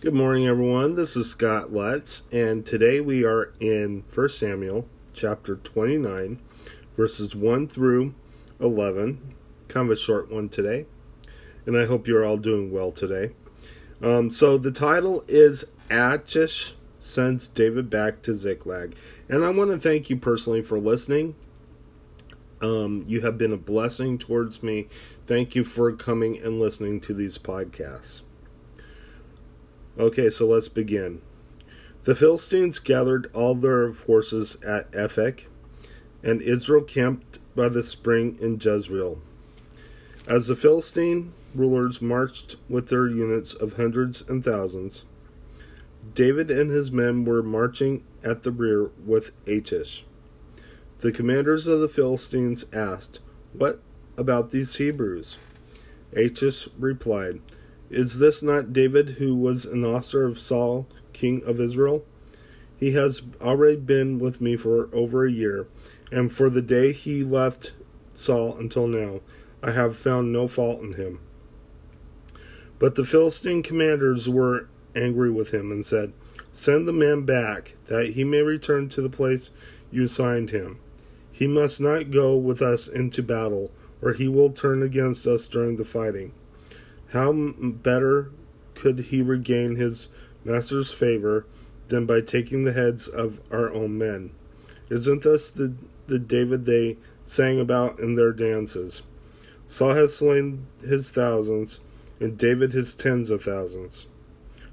Good morning, everyone. This is Scott Lutz, and today we are in 1 Samuel chapter 29, verses 1 through 11. Kind of a short one today, and I hope you're all doing well today. Um, so, the title is Achish sends David back to Ziklag, and I want to thank you personally for listening. Um, you have been a blessing towards me. Thank you for coming and listening to these podcasts. Okay, so let's begin. The Philistines gathered all their forces at Aphek, and Israel camped by the spring in Jezreel. As the Philistine rulers marched with their units of hundreds and thousands, David and his men were marching at the rear with Achish. The commanders of the Philistines asked, What about these Hebrews? Achish replied, is this not David who was an officer of Saul, king of Israel? He has already been with me for over a year, and for the day he left Saul until now, I have found no fault in him. But the Philistine commanders were angry with him and said, Send the man back, that he may return to the place you assigned him. He must not go with us into battle, or he will turn against us during the fighting. How better could he regain his master's favor than by taking the heads of our own men? Isn't this the, the David they sang about in their dances? Saul has slain his thousands, and David his tens of thousands.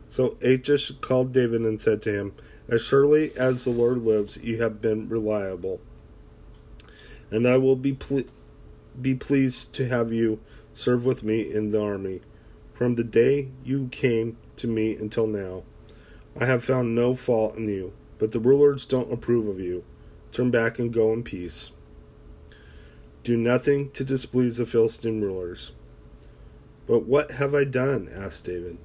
So Achish called David and said to him, As surely as the Lord lives, you have been reliable, and I will be ple- be pleased to have you serve with me in the army. From the day you came to me until now, I have found no fault in you, but the rulers don't approve of you. Turn back and go in peace. Do nothing to displease the Philistine rulers. But what have I done? asked David.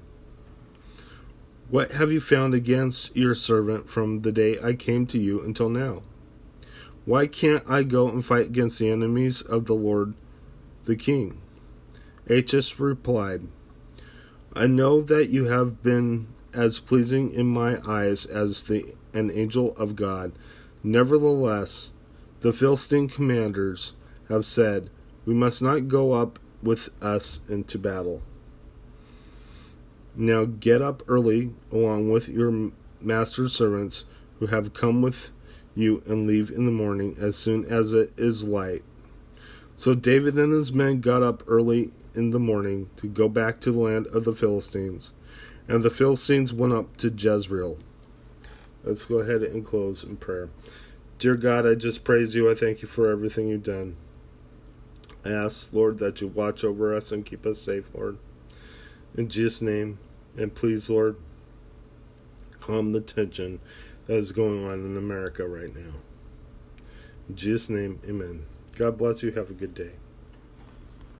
What have you found against your servant from the day I came to you until now? Why can't I go and fight against the enemies of the Lord the king? Achish replied, I know that you have been as pleasing in my eyes as the, an angel of God. Nevertheless, the Philistine commanders have said, We must not go up with us into battle. Now get up early along with your master's servants who have come with you and leave in the morning as soon as it is light. So David and his men got up early in the morning to go back to the land of the Philistines. And the Philistines went up to Jezreel. Let's go ahead and close in prayer. Dear God, I just praise you. I thank you for everything you've done. I ask, Lord, that you watch over us and keep us safe, Lord. In Jesus' name. And please, Lord, calm the tension that is going on in America right now. In Jesus' name, amen. God bless you. Have a good day.